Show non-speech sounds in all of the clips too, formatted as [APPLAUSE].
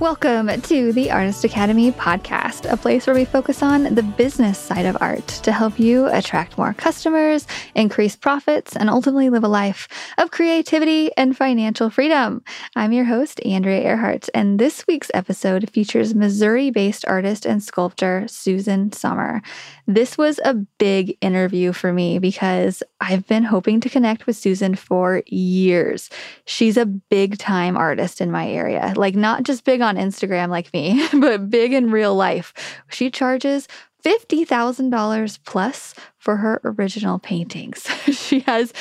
Welcome to the Artist Academy podcast, a place where we focus on the business side of art to help you attract more customers, increase profits, and ultimately live a life of creativity and financial freedom. I'm your host, Andrea Earhart, and this week's episode features Missouri based artist and sculptor Susan Sommer. This was a big interview for me because I've been hoping to connect with Susan for years. She's a big time artist in my area, like not just big on on Instagram like me, [LAUGHS] but big in real life. She charges $50,000 plus for her original paintings. [LAUGHS] she has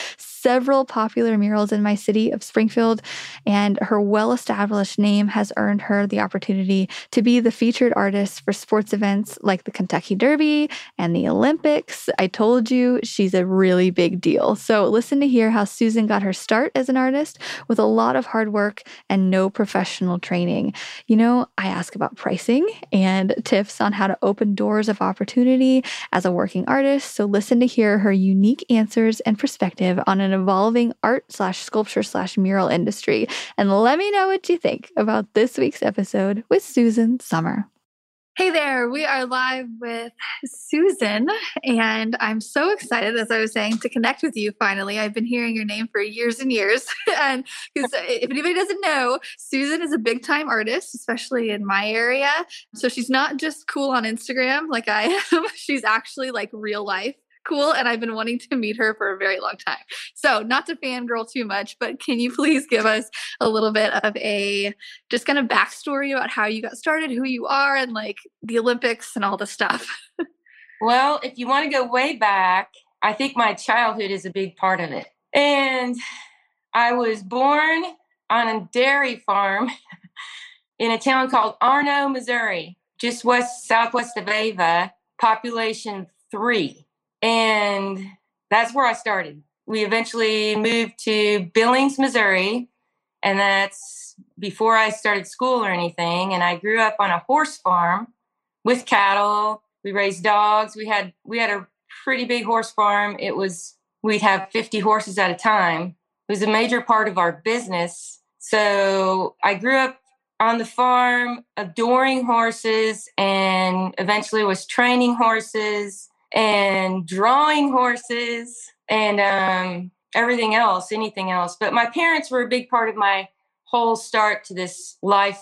several popular murals in my city of Springfield, and her well established name has earned her the opportunity to be the featured artist for sports events like the Kentucky Derby and the Olympics. I told you she's a really big deal. So, listen to hear how Susan got her start as an artist with a lot of hard work and no professional training. You know, I ask about pricing and tips on how to open doors of opportunity as a working artist. So, listen to hear her unique answers and perspective on an evolving art slash sculpture slash mural industry. And let me know what you think about this week's episode with Susan Sommer. Hey there, we are live with Susan, and I'm so excited, as I was saying, to connect with you finally. I've been hearing your name for years and years. [LAUGHS] and because uh, if anybody doesn't know, Susan is a big time artist, especially in my area. So she's not just cool on Instagram like I am, [LAUGHS] she's actually like real life cool and I've been wanting to meet her for a very long time. So, not to fangirl too much, but can you please give us a little bit of a just kind of backstory about how you got started, who you are, and like the Olympics and all the stuff? [LAUGHS] well, if you want to go way back, I think my childhood is a big part of it. And I was born on a dairy farm [LAUGHS] in a town called Arno, Missouri, just west southwest of Ava, population three. And that's where I started. We eventually moved to Billings, Missouri, and that's before I started school or anything. And I grew up on a horse farm with cattle. We raised dogs. We had we had a pretty big horse farm. It was we'd have 50 horses at a time. It was a major part of our business. So I grew up on the farm, adoring horses, and eventually was training horses and drawing horses and um, everything else, anything else. But my parents were a big part of my whole start to this life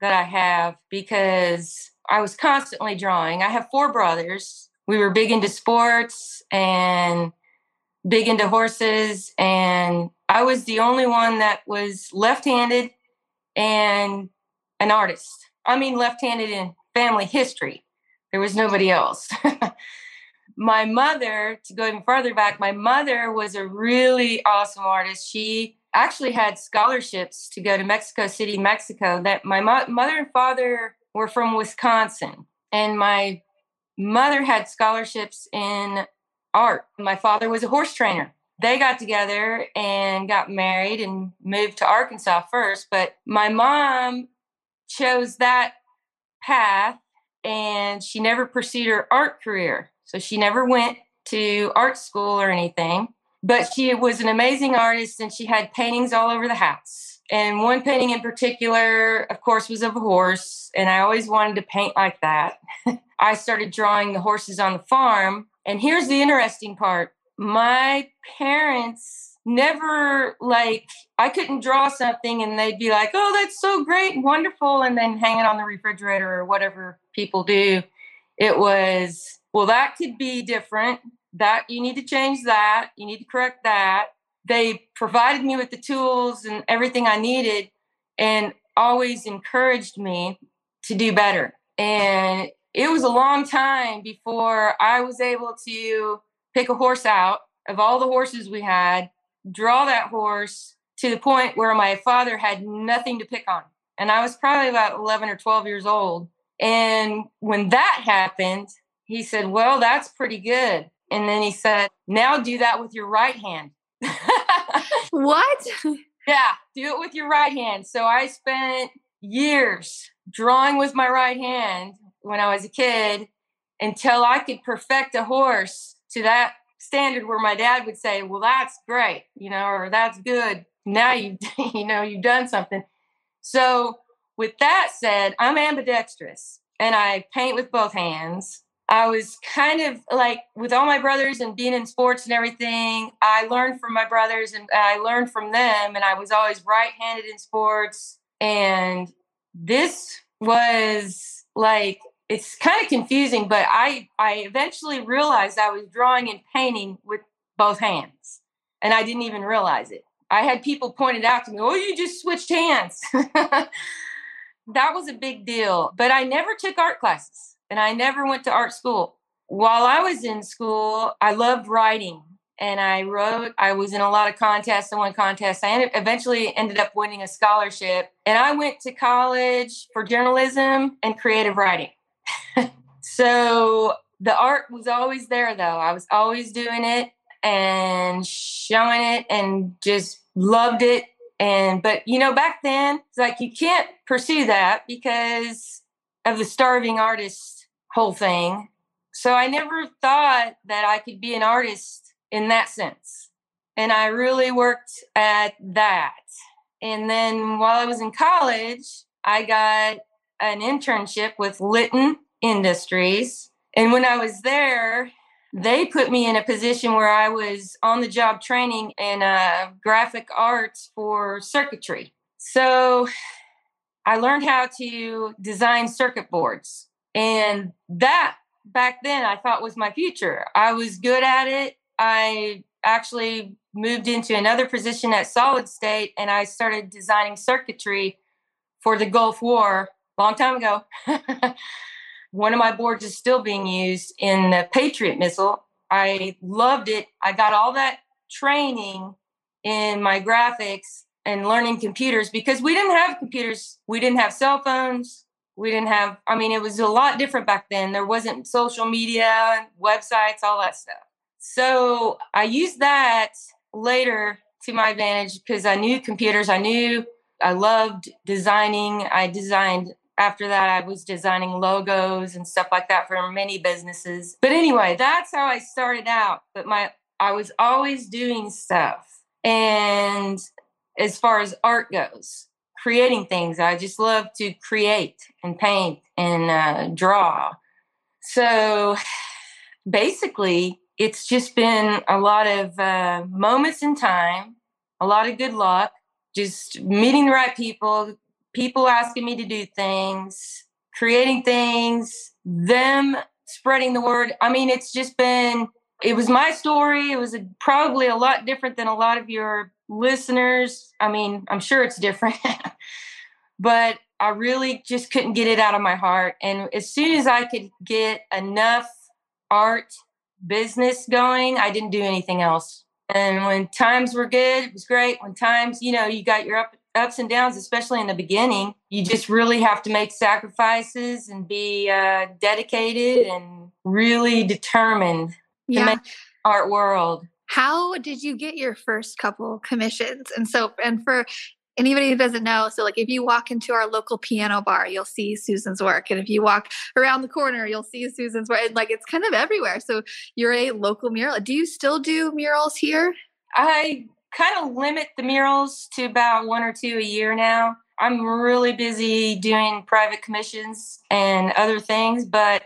that I have because I was constantly drawing. I have four brothers. We were big into sports and big into horses. And I was the only one that was left handed and an artist. I mean, left handed in family history. There was nobody else. [LAUGHS] my mother, to go even further back, my mother was a really awesome artist. She actually had scholarships to go to Mexico City, Mexico. That my mo- mother and father were from Wisconsin, and my mother had scholarships in art. My father was a horse trainer. They got together and got married and moved to Arkansas first, but my mom chose that path and she never pursued her art career. So she never went to art school or anything, but she was an amazing artist and she had paintings all over the house. And one painting in particular, of course, was of a horse. And I always wanted to paint like that. [LAUGHS] I started drawing the horses on the farm. And here's the interesting part my parents never like I couldn't draw something and they'd be like, "Oh, that's so great and wonderful," and then hang it on the refrigerator or whatever people do. It was well, that could be different. That you need to change that. You need to correct that. They provided me with the tools and everything I needed and always encouraged me to do better. And it was a long time before I was able to pick a horse out of all the horses we had, draw that horse to the point where my father had nothing to pick on. And I was probably about 11 or 12 years old. And when that happened, he said, Well, that's pretty good. And then he said, Now do that with your right hand. [LAUGHS] what? Yeah, do it with your right hand. So I spent years drawing with my right hand when I was a kid until I could perfect a horse to that standard where my dad would say, "Well, that's great," you know, or "That's good." Now you [LAUGHS] you know you've done something. So with that said, I'm ambidextrous and I paint with both hands. I was kind of like with all my brothers and being in sports and everything, I learned from my brothers and I learned from them. And I was always right handed in sports. And this was like, it's kind of confusing, but I, I eventually realized I was drawing and painting with both hands. And I didn't even realize it. I had people pointed out to me, oh, you just switched hands. [LAUGHS] that was a big deal. But I never took art classes and I never went to art school. While I was in school, I loved writing and I wrote. I was in a lot of contests. I won contests. I ended, eventually ended up winning a scholarship, and I went to college for journalism and creative writing. [LAUGHS] so the art was always there, though. I was always doing it and showing it, and just loved it. And but you know, back then, it's like you can't pursue that because of the starving artist whole thing. So I never thought that I could be an artist in that sense. And I really worked at that. And then while I was in college, I got an internship with Litton Industries. And when I was there, they put me in a position where I was on the job training in uh, graphic arts for circuitry. So I learned how to design circuit boards. And that back then I thought was my future. I was good at it. I actually moved into another position at Solid State and I started designing circuitry for the Gulf War long time ago. [LAUGHS] One of my boards is still being used in the Patriot missile. I loved it. I got all that training in my graphics and learning computers because we didn't have computers. We didn't have cell phones we didn't have i mean it was a lot different back then. There wasn't social media websites all that stuff. So i used that later to my advantage because i knew computers i knew i loved designing. I designed after that i was designing logos and stuff like that for many businesses. But anyway that's how i started out. But my i was always doing stuff. And as far as art goes creating things. I just love to create and paint and uh, draw. So basically, it's just been a lot of uh, moments in time, a lot of good luck, just meeting the right people, people asking me to do things, creating things, them spreading the word. I mean, it's just been, it was my story. It was a, probably a lot different than a lot of your listeners. I mean, I'm sure it's different, [LAUGHS] but I really just couldn't get it out of my heart. And as soon as I could get enough art business going, I didn't do anything else. And when times were good, it was great. When times, you know, you got your up, ups and downs, especially in the beginning, you just really have to make sacrifices and be uh, dedicated and really determined yeah. to make art world. How did you get your first couple commissions? And so, and for anybody who doesn't know, so like if you walk into our local piano bar, you'll see Susan's work. And if you walk around the corner, you'll see Susan's work. And like it's kind of everywhere. So you're a local mural. Do you still do murals here? I kind of limit the murals to about one or two a year now. I'm really busy doing private commissions and other things. But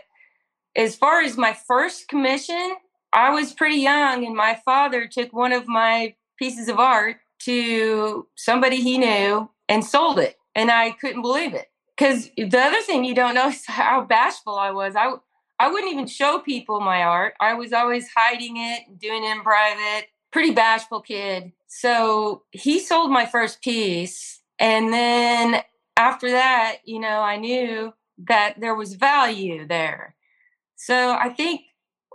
as far as my first commission, I was pretty young, and my father took one of my pieces of art to somebody he knew and sold it. And I couldn't believe it. Because the other thing you don't [LAUGHS] know is how bashful I was. I, I wouldn't even show people my art. I was always hiding it, doing it in private. Pretty bashful kid. So he sold my first piece. And then after that, you know, I knew that there was value there. So I think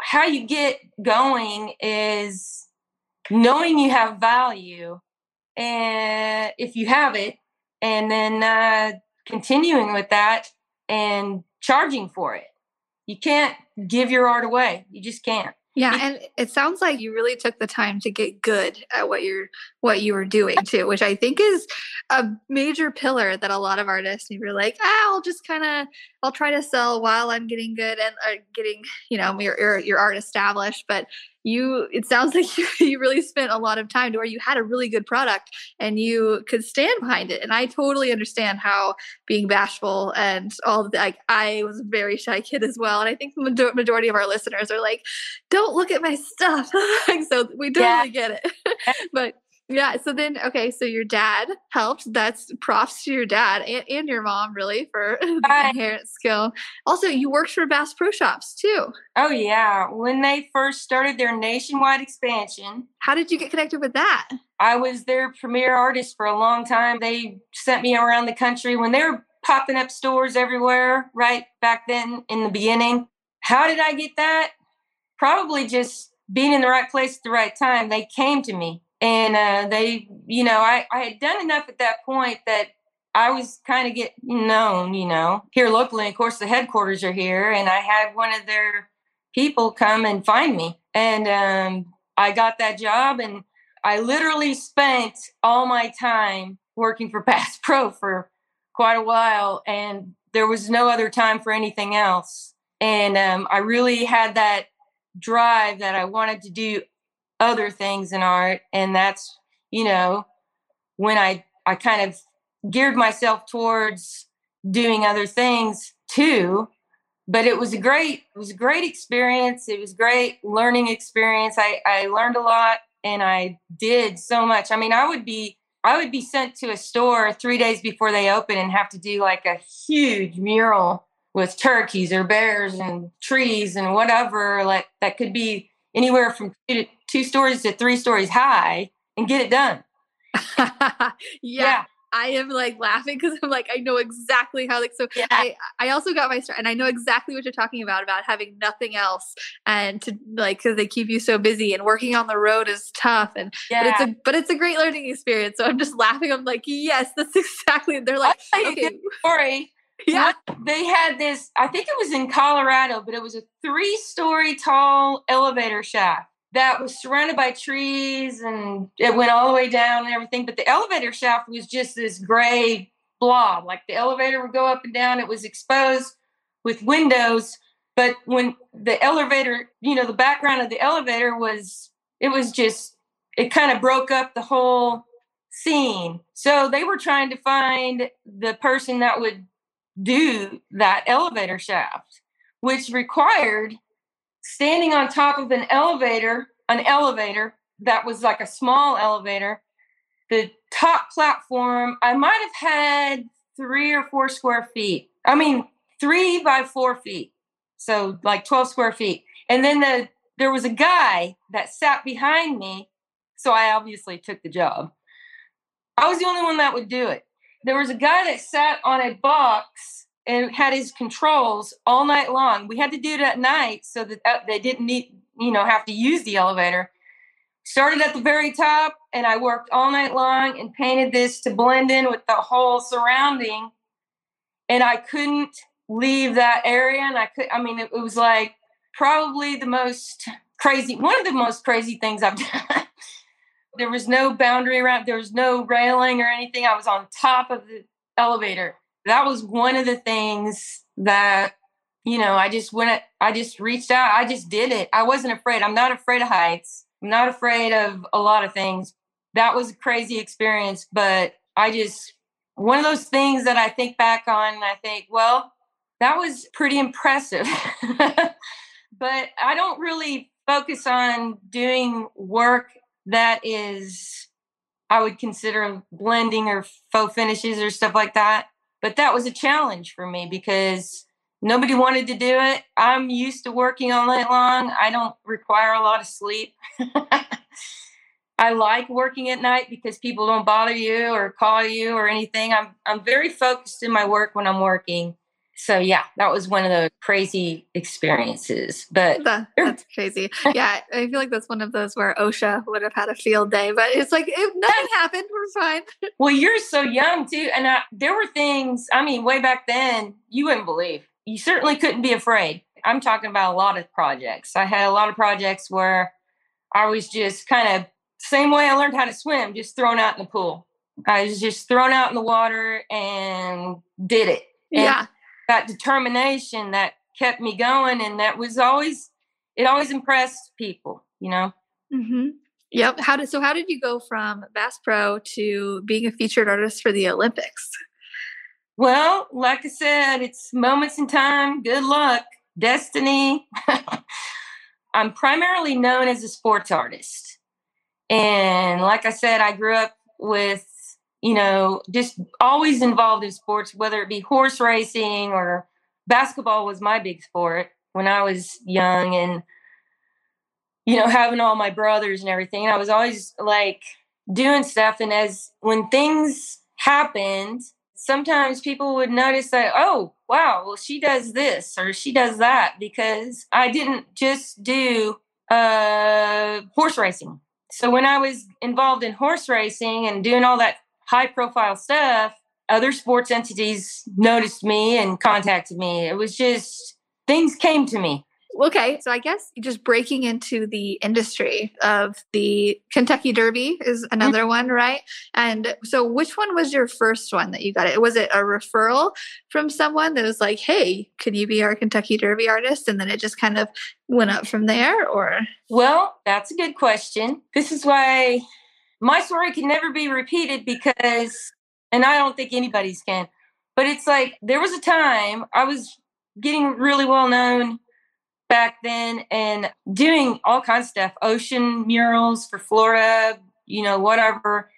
how you get going is knowing you have value and if you have it and then uh, continuing with that and charging for it. You can't give your art away. You just can't Yeah, and it sounds like you really took the time to get good at what you're what you were doing too, which I think is a major pillar that a lot of artists maybe are like, ah, I'll just kind of I'll try to sell while I'm getting good and uh, getting you know your, your your art established. But you it sounds [LAUGHS] like you, you really spent a lot of time to where you had a really good product and you could stand behind it and i totally understand how being bashful and all the, like i was a very shy kid as well and i think the majority of our listeners are like don't look at my stuff [LAUGHS] so we totally yeah. get it [LAUGHS] but yeah. So then, okay. So your dad helped. That's props to your dad and, and your mom, really, for [LAUGHS] the inherent skill. Also, you worked for Bass Pro Shops too. Oh, yeah. When they first started their nationwide expansion. How did you get connected with that? I was their premier artist for a long time. They sent me around the country when they were popping up stores everywhere, right back then in the beginning. How did I get that? Probably just being in the right place at the right time. They came to me. And uh, they you know I, I had done enough at that point that i was kind of get known you know here locally. Of course the headquarters are here and i had one of their people come and find me. And um, i got that job and i literally spent all my time working for [LAUGHS] bass pro for quite a while and there was no other time for anything else. And um, i really had that drive that i wanted to do other things in art and that's you know when i i kind of geared myself towards doing other things too but it was a great it was a great experience it was great learning experience. I i learned a lot and i did so much. I mean i would be i would be sent to a store three days before they open and have to do like a huge mural with turkeys or bears and trees and whatever like that could be anywhere from two, to, two stories to three stories high and get it done. [LAUGHS] yeah. yeah. I am like laughing because I'm like I know exactly how like so yeah. I I also got my start and I know exactly what you're talking about about having nothing else and to like because they keep you so busy and working on the road is tough and yeah. but it's a but it's a great learning experience so I'm just laughing I'm like yes that's [LAUGHS] exactly they're like okay story yeah. They had this, I think it was in Colorado, but it was a three story tall elevator shaft that was surrounded by trees and it went all the way down and everything. But the elevator shaft was just this gray blob. Like the elevator would go up and down, it was exposed with windows. But when the elevator, you know, the background of the elevator was, it was just, it kind of broke up the whole scene. So they were trying to find the person that would do that elevator shaft, which required standing on top of an elevator, an elevator that was like a small elevator. The top platform, I might have had three or four square feet. I mean, three by four feet. So like 12 square feet. And then the there was a guy that sat behind me. So I obviously took the job. I was the only one that would do it there was a guy that sat on a box and had his controls all night long. We had to do it at night so that uh, they didn't need, you know, have to use the elevator. Started at the very top and I worked all night long and painted this to blend in with the whole surrounding. And I couldn't leave that area. And I could, I mean, it, it was like probably the most crazy, one of the most crazy things I've [LAUGHS] done. There was no boundary around, there was no railing or anything. I was on top of the elevator. That was one of the things that, you know, I just went, I just reached out. I just did it. I wasn't afraid. I'm not afraid of heights. I'm not afraid of a lot of things. That was a crazy experience, but I just, one of those things that I think back on and I think, well, that was pretty impressive. [LAUGHS] but I don't really focus on doing work that is I would consider blending or faux finishes or stuff like that. But that was a challenge for me because nobody wanted to do it. I'm used to working all night long. I don't require a lot of sleep. [LAUGHS] I like working at night because people don't bother you or call you or anything. I'm I'm very focused in my work when I'm working so yeah, that was one of the crazy experiences. But that, [LAUGHS] that's crazy. Yeah, I feel like that's one of those where OSHA would have had a field day, but it's like if [LAUGHS] nothing happened, we're fine. [LAUGHS] well, you're so young too, and I, there were things. I mean, way back then, you wouldn't believe. You certainly couldn't be afraid. I'm talking about a lot of projects. I had a lot of projects where I was just kind of same way I learned how to swim, just thrown out in the pool. I was just thrown out in the water and did it. And yeah. That determination that kept me going. And that was always, it always impressed people, you know? Mm-hmm. Yep. How did, so how did you go from Bass Pro to being a featured artist for the Olympics? Well, like I said, it's moments in time, good luck, destiny. [LAUGHS] I'm primarily known as a sports artist. And like I said, I grew up with you know, just always involved in sports, whether it be horse racing or basketball was my big sport when I was young and, you know, having all my brothers and everything. I was always like doing stuff. And as when things happened, sometimes people would notice that, oh, wow, well, she does this or she does that because I didn't just do uh, horse racing. So when I was involved in horse racing and doing all that high profile stuff, other sports entities noticed me and contacted me. It was just things came to me. Okay, so I guess just breaking into the industry of the Kentucky Derby is mm-hmm. another mm-hmm. one, right? And so, which one was your first one that you got? It was it a referral from someone that was like, "Hey, can you be our Kentucky Derby artist?" And then it just kind of went up from there, or? Well, that's a good question. This is why my story can never be repeated because, and I don't think anybody's can, but it's like there was a time I was getting really well known back then and doing all kinds of stuff ocean murals for Flora, you know, whatever.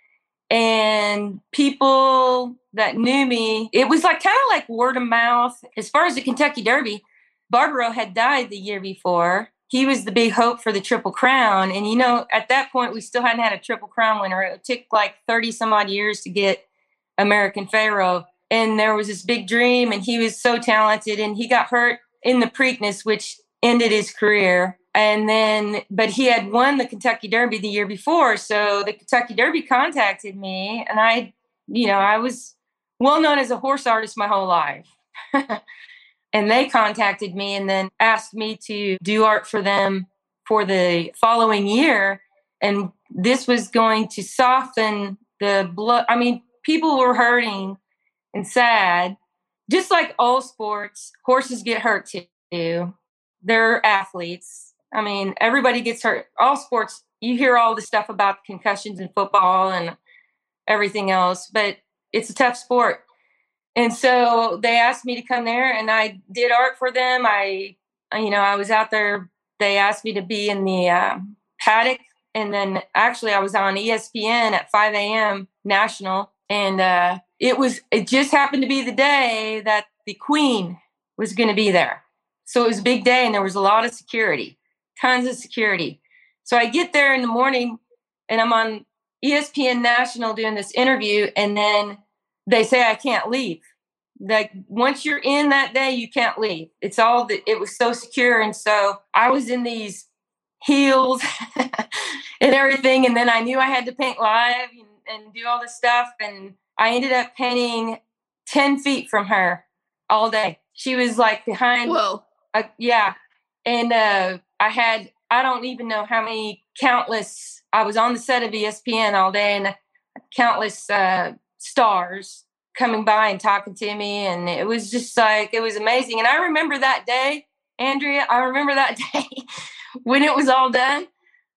And people that knew me, it was like kind of like word of mouth. As far as the Kentucky Derby, Barbaro had died the year before he was the big hope for the Triple Crown. And, you know, at that point, we still hadn't had a Triple Crown winner. It took like 30 some odd years to get American Pharoah. And there was this big dream, and he was so talented. And he got hurt in the Preakness, which ended his career. And then, but he had won the Kentucky Derby the year before. So the Kentucky Derby contacted me, and I, you know, I was well known as a horse artist my whole life. [LAUGHS] And they contacted me and then asked me to do art for them for the following year. And this was going to soften the blood. I mean, people were hurting and sad, just like all sports. Horses get hurt too. They're athletes. I mean, everybody gets hurt. All sports, you hear all the stuff about concussions in football and everything else, but it's a tough sport. And so they asked me to come there and I did art for them. I, you know, I was out there. They asked me to be in the uh, paddock. And then actually, I was on ESPN at 5 a.m. national. And uh, it was, it just happened to be the day that the queen was going to be there. So it was a big day and there was a lot of security, tons of security. So I get there in the morning and I'm on ESPN National doing this interview. And then they say I can't leave. Like once you're in that day, you can't leave. It's all that it was so secure. And so I was in these heels [LAUGHS] and everything. And then I knew I had to paint live and, and do all this stuff. And I ended up painting 10 feet from her all day. She was like behind. Whoa. Uh, yeah. And uh, I had, I don't even know how many countless, I was on the set of ESPN all day and countless uh, stars coming by and talking to me. And it was just like, it was amazing. And I remember that day, Andrea, I remember that [LAUGHS] day when it was all done.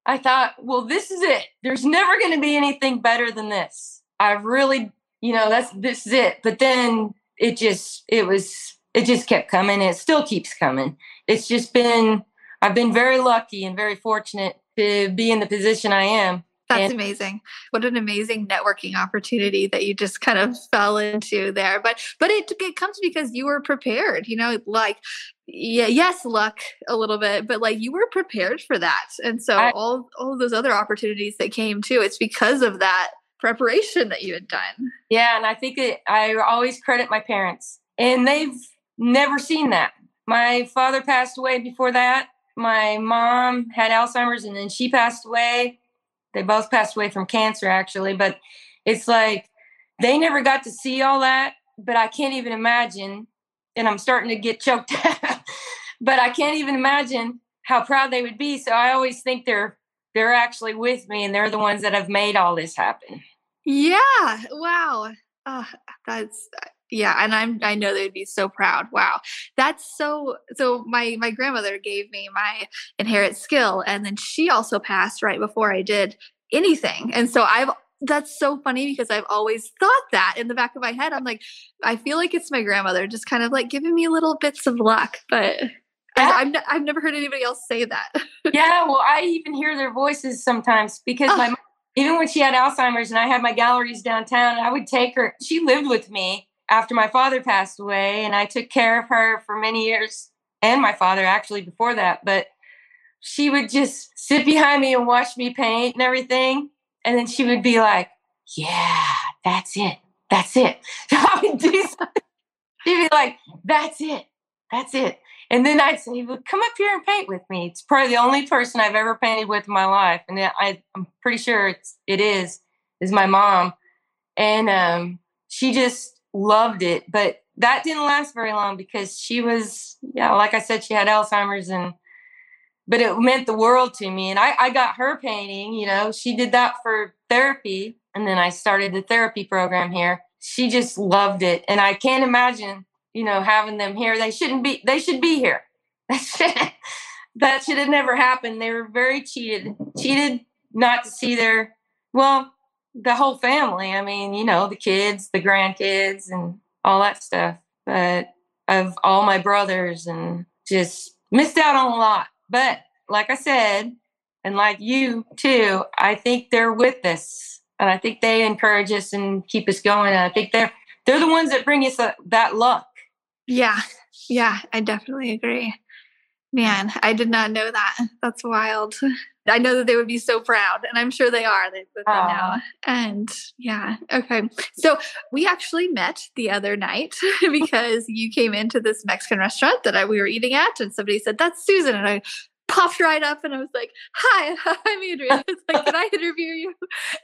I thought, well, this is it. There's never going to be anything better than this. I've really, you know, that's this is it. But then it just, it was, it just kept coming. it still keeps coming. It's just been, I've been very lucky and very fortunate to be in the position I am. That's and, amazing. What an amazing networking opportunity that you just kind of fell into there. But but it it comes because you were prepared, you know, like yeah, yes, luck a little bit, but like you were prepared for that. And so I, all all those other opportunities that came too, it's because of that preparation that you had done. Yeah, and I think it, I always credit my parents. And they've never seen that. My father passed away before that. My mom had Alzheimer's and then she passed away they both passed away from cancer, actually. But it's like they never got to see all that. But I can't even imagine. And I'm starting to get choked [LAUGHS] up. but I can't even imagine how proud they would be. So I always think they're they're actually with me and they're the ones that have made all this happen. Yeah. Wow. Oh, that's yeah, and I'm I know they'd be so proud. Wow. That's so so my my grandmother gave me my inherit skill and then she also passed right before I did anything. And so I've that's so funny because I've always thought that in the back of my head. I'm like, I feel like it's my grandmother just kind of like giving me little bits of luck, but yeah. I, have I've never heard anybody else say that. [LAUGHS] yeah, well, I even hear their voices sometimes because oh. my even when she had Alzheimer's and I had my galleries downtown, I would take her. She lived with me after my father passed away, and I took care of her for many years, and my father actually before that. But she would just sit behind me and watch me paint and everything. And then she would be like, Yeah, that's it. That's it. So [LAUGHS] I would do something. She'd be like, That's it. That's it. And then I'd say, well, come up here and paint with me. It's probably the only person I've ever painted with in my life. And I, I'm pretty sure it's, it is, is my mom. And um, she just loved it. But that didn't last very long because she was, yeah, like I said, she had Alzheimer's and but it meant the world to me. And I, I got her painting, you know, she did that for therapy. And then I started the therapy program here. She just loved it. And I can't imagine, you know, having them here. They shouldn't be, they should be here. [LAUGHS] that should have never happened. They were very cheated, cheated not to see their, well, the whole family. I mean, you know, the kids, the grandkids, and all that stuff. But of all my brothers and just missed out on a lot. But like I said, and like you too, I think they're with us, and I think they encourage us and keep us going. And I think they're they're the ones that bring us a, that luck. Yeah, yeah, I definitely agree. Man, I did not know that. That's wild. I know that they would be so proud, and I'm sure they are. They with them now. And yeah, okay. So we actually met the other night [LAUGHS] because you came into this Mexican restaurant that I, we were eating at, and somebody said, "That's Susan," and I popped right up and I was like, Hi, [LAUGHS] I'm. It's like, Can I interview you?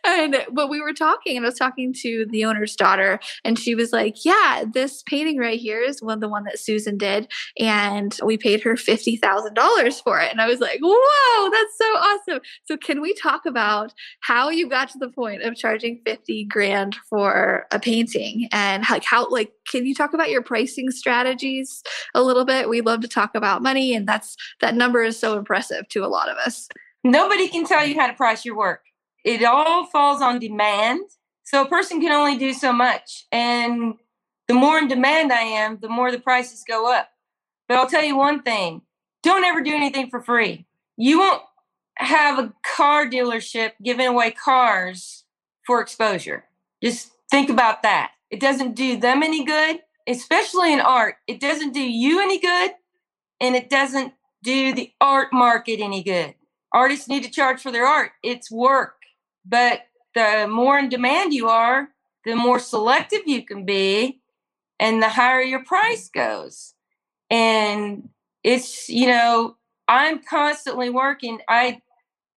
And but we were talking and I was talking to the owner's daughter, and she was like, Yeah, this painting right here is one the one that Susan did. And we paid her fifty thousand dollars for it. And I was like, Whoa, that's so awesome. So can we talk about how you got to the point of charging 50 grand for a painting and like how like can you talk about your pricing strategies a little bit? We love to talk about money, and that's that number is so impressive to a lot of us. Nobody can tell you how to price your work. It all falls on demand. So a person can only do so much. And the more in demand I am, the more the prices go up. But I'll tell you one thing don't ever do anything for free. You won't have a car dealership giving away cars for exposure. Just think about that. It doesn't do them any good, especially in art. It doesn't do you any good, and it doesn't do the art market any good. Artists need to charge for their art, it's work. But the more in demand you are, the more selective you can be, and the higher your price goes. And it's, you know, I'm constantly working. I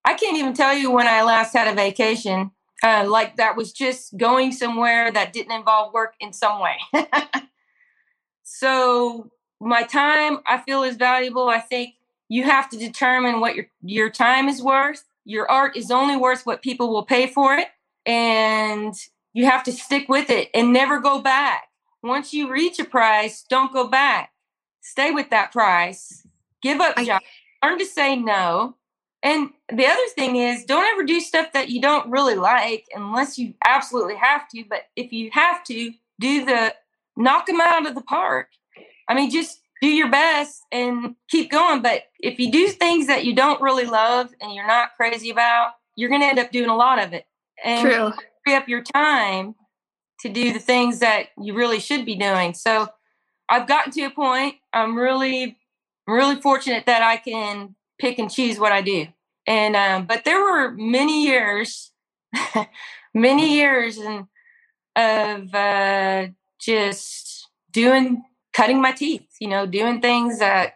I can't even tell you when I last had a vacation uh, like that was just going somewhere that didn't involve work in some way. [LAUGHS] so my time I feel is valuable. I think you have to determine what your your time is worth. Your art is only worth what people will pay for it, and you have to stick with it and never go back. Once you reach a price, don't go back. Stay with that price. Give up I, Learn to say no and the other thing is, don't ever do stuff that you don't really like unless you absolutely have to. But if you have to, do the knock them out of the park. I mean, just do your best and keep going. But if you do things that you don't really love and you're not crazy about, you're going to end up doing a lot of it. And True. free up your time to do the things that you really should be doing. So I've gotten to a point. I'm really, really fortunate that I can pick and choose what I do. And um, but there were many years, [LAUGHS] many years and of uh, just doing cutting my teeth. You know, doing things that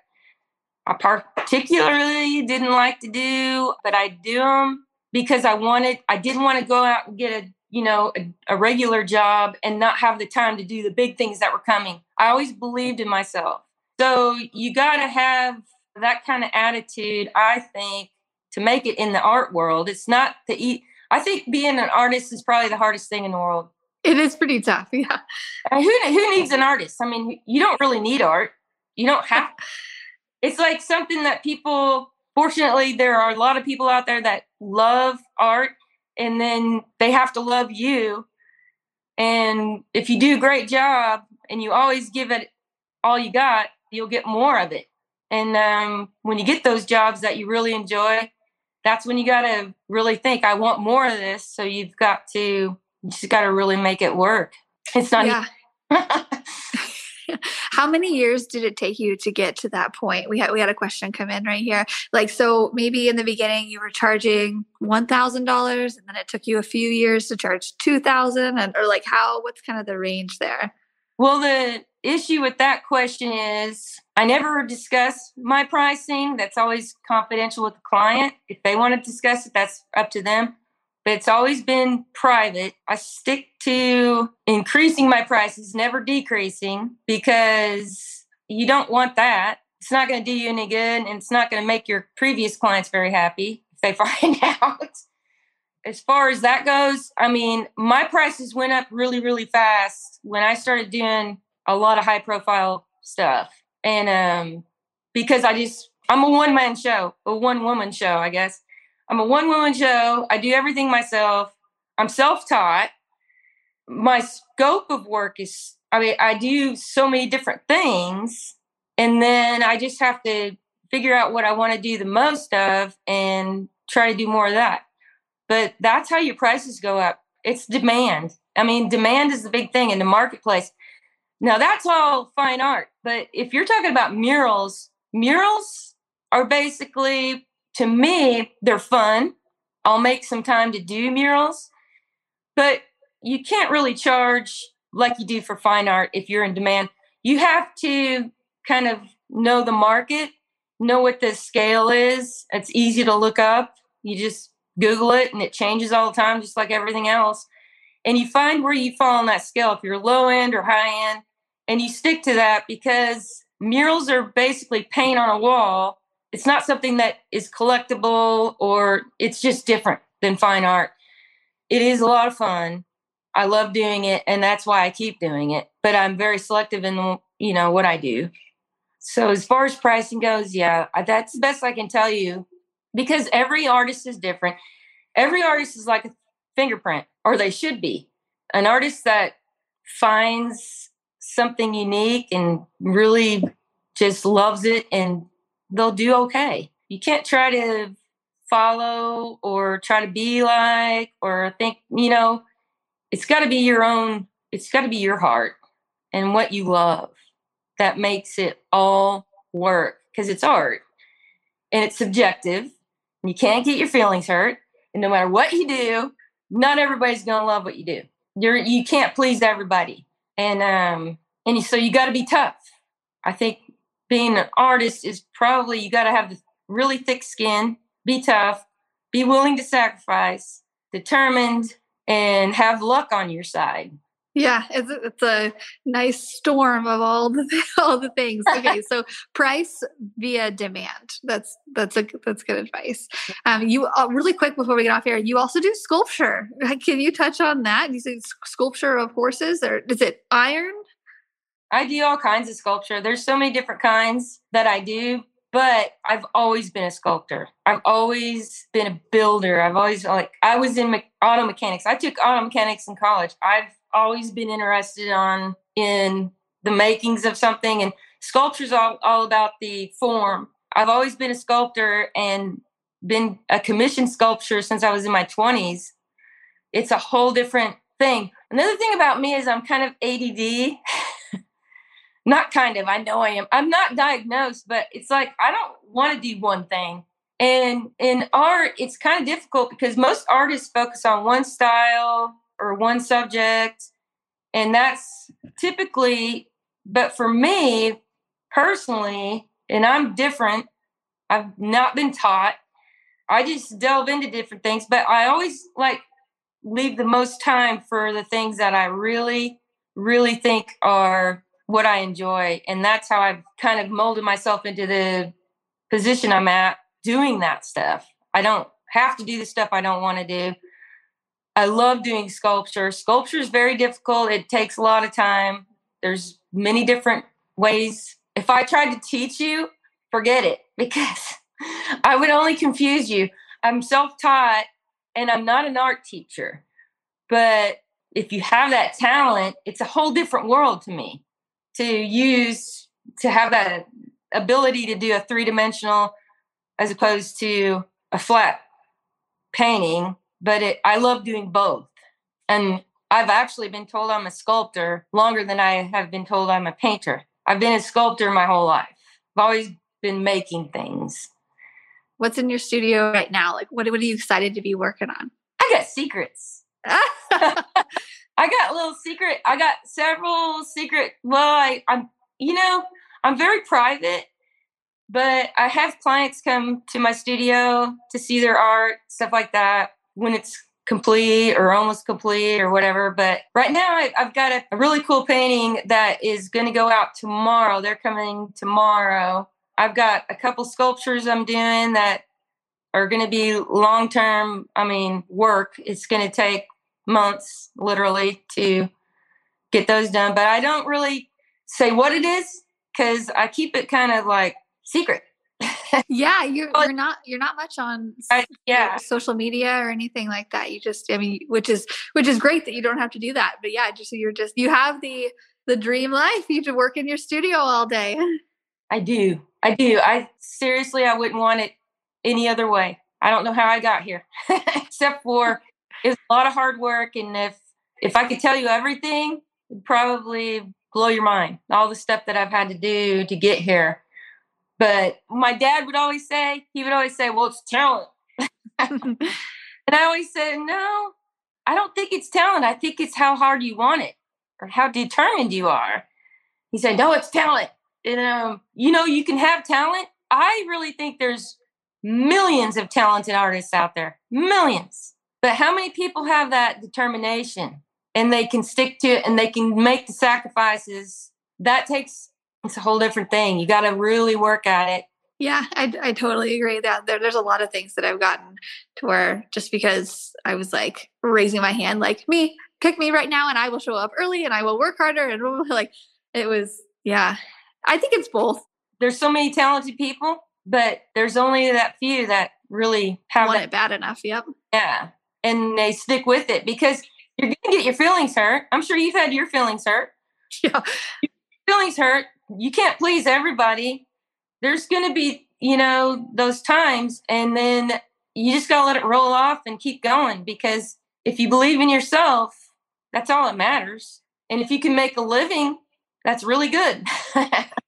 I particularly didn't like to do, but I do them because I wanted. I didn't want to go out and get a you know a, a regular job and not have the time to do the big things that were coming. I always believed in myself. So you got to have that kind of attitude, I think, to make it in the art world. It's not to eat. I think being an artist is probably the hardest thing in the world. It is pretty tough. Yeah. And who, who needs an artist? I mean, you don't really need art. You don't have. [LAUGHS] it's like something that people, fortunately, there are a lot of people out there that love art and then they have to love you. And if you do a great job and you always give it all you got, you'll get more of it. And um, when you get those jobs that you really enjoy, that's when you got to really think, I want more of this. So you've got to, you just got to really make it work. It's not. Yeah. [LAUGHS] [LAUGHS] How many years did it take you to get to that point? We had we had a question come in right here. Like so maybe in the beginning you were charging $1,000 and then it took you a few years to charge 2000 and or like how what's kind of the range there? Well, the issue with that question is I never discuss my pricing. That's always confidential with the client. If they want to discuss it, that's up to them. But it's always been private. I stick to increasing my prices, never decreasing, because you don't want that. It's not going to do you any good, and it's not going to make your previous clients very happy if they [LAUGHS] find out. As far as that goes, I mean, my prices went up really, really fast when I started doing a lot of high profile stuff. And um, because I just, I'm a one man show, a one woman show, I guess. I'm a one woman show. I do everything myself. I'm self taught. My scope of work is, I mean, I do so many different things. And then I just have to figure out what I want to do the most of and try to do more of that. But that's how your prices go up. It's demand. I mean, demand is the big thing in the marketplace. Now that's all fine art, but if you're talking about murals, murals are basically to me they're fun. I'll make some time to do murals, but you can't really charge like you do for fine art if you're in demand. You have to kind of know the market, know what the scale is. It's easy to look up. You just Google it and it changes all the time, just like everything else and you find where you fall on that scale if you're low end or high end and you stick to that because murals are basically paint on a wall it's not something that is collectible or it's just different than fine art. It is a lot of fun. I love doing it and that's why i keep doing it but i'm very selective in you know what i do. So as far as pricing goes yeah that's the best i can tell you because every artist is different. Every artist is like a fingerprint, or they should be. An artist that finds something unique and really just loves it and they'll do okay. You can't try to follow or try to be like or think, you know, it's got to be your own, it's got to be your heart and what you love that makes it all work because it's art and it's subjective. And you can't get your feelings hurt. And no matter what you do, not everybody's gonna love what you do. You're you can't please everybody, and um and so you got to be tough. I think being an artist is probably you got to have the really thick skin, be tough, be willing to sacrifice, determined, and have luck on your side. Yeah, it's a, it's a nice storm of all the [LAUGHS] all the things. Okay, so [LAUGHS] price via demand. That's that's a that's good advice. Um, you uh, really quick before we get off here, you also do sculpture. [LAUGHS] Can you touch on that? You say sculpture of horses, or is it iron? I do all kinds of sculpture. There's so many different kinds that I do, but I've always been a sculptor. I've always been a builder. I've always like I was in me- auto mechanics. I took auto mechanics in college. I've always been interested on in the makings of something and sculpture's all, all about the form i've always been a sculptor and been a commissioned sculptor since i was in my 20s it's a whole different thing another thing about me is i'm kind of add [LAUGHS] not kind of i know i am i'm not diagnosed but it's like i don't want to do one thing and in art it's kind of difficult because most artists focus on one style or one subject. And that's typically, but for me personally, and I'm different, I've not been taught. I just delve into different things, but I always like leave the most time for the things that I really, really think are what I enjoy. And that's how I've kind of molded myself into the position I'm at doing that stuff. I don't have to do the stuff I don't want to do. I love doing sculpture. Sculpture is very difficult. It takes a lot of time. There's many different ways. If I tried to teach you, forget it [LAUGHS] because I would only confuse you. I'm self taught and I'm not an art teacher. But if you have that talent, it's a whole different world to me to use, to have that ability to do a three dimensional as opposed to a flat painting. But it, I love doing both. And I've actually been told I'm a sculptor longer than I have been told I'm a painter. I've been a sculptor my whole life. I've always been making things. What's in your studio right now? Like, what, what are you excited to be working on? I got secrets. [LAUGHS] I got a little secret. I got several secret. Well, I, I'm, you know, I'm very private, but I have clients come to my studio to see their art, stuff like that, when it's complete or almost complete or whatever. But right now, I, have got a, a really cool painting that is going to go out tomorrow. They're coming tomorrow I've got a couple sculptures I'm doing that are going to be long term, I mean, work. It's going to take months literally to get those done, but I don't really say what it is cuz I keep it kind of like secret. [LAUGHS] yeah, you're, you're not you're not much on I, yeah social media or anything like that. You just I mean, which is which is great that you don't have to do that. But yeah, just you're just you have the the dream life. You to work in your studio all day. [LAUGHS] I do. I do. I seriously, I wouldn't want it any other way. I don't know how I got here, [LAUGHS] except for it's a lot of hard work. And if if I could tell you everything, it'd probably blow your mind. All the stuff that I've had to do to get here. But my dad would always say, he would always say, "Well, it's talent," [LAUGHS] [LAUGHS] and I always said, "No, I don't think it's talent. I think it's how hard you want it or how determined you are." He said, "No, it's talent." and um, you know, you can have talent. I really think there's millions of talented artists out there, millions. But how many people have that determination and they can stick to it and they can make the sacrifices? That takes it's a whole different thing. You got to really work at it. Yeah, I, I totally agree that there, there's a lot of things that I've gotten to where just because I was like raising my hand, like me, pick me right now and I will show up early and I will work harder. And [LAUGHS] like, it was, yeah, I think it's both. There's so many talented people, but there's only that few that really have Want that. it bad enough. Yep. Yeah. And they stick with it because you're going to get your feelings hurt. I'm sure you've had your feelings hurt. [LAUGHS] Yeah. Your feelings hurt. You can't please everybody. There's going to be, you know, those times. And then you just got to let it roll off and keep going because if you believe in yourself, that's all that matters. And if you can make a living that's really good. [LAUGHS]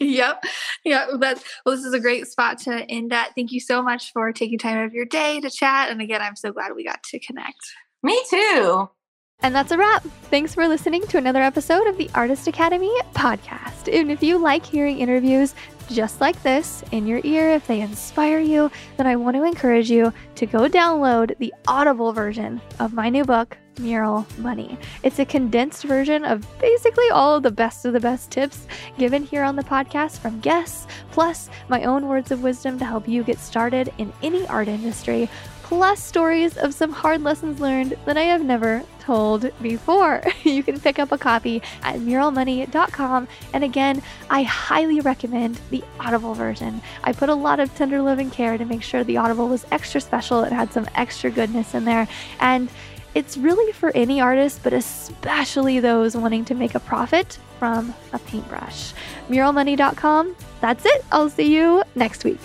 yep. Yeah. That's well, this is a great spot to end at. Thank you so much for taking time out of your day to chat. And again, I'm so glad we got to connect. Me too. And that's a wrap. Thanks for listening to another episode of the Artist Academy podcast. And if you like hearing interviews just like this in your ear, if they inspire you, then I want to encourage you to go download the Audible version of my new book, Mural Money. It's a condensed version of basically all of the best of the best tips given here on the podcast from guests, plus my own words of wisdom to help you get started in any art industry plus stories of some hard lessons learned that I have never told before. [LAUGHS] You can pick up a copy at muralmoney.com. And again, I highly recommend the Audible version. I put a lot of tender love and care to make sure the Audible was extra special. It had some extra goodness in there. And it's really for any artist, but especially those wanting to make a profit from a paintbrush. Muralmoney.com. That's it. I'll see you next week.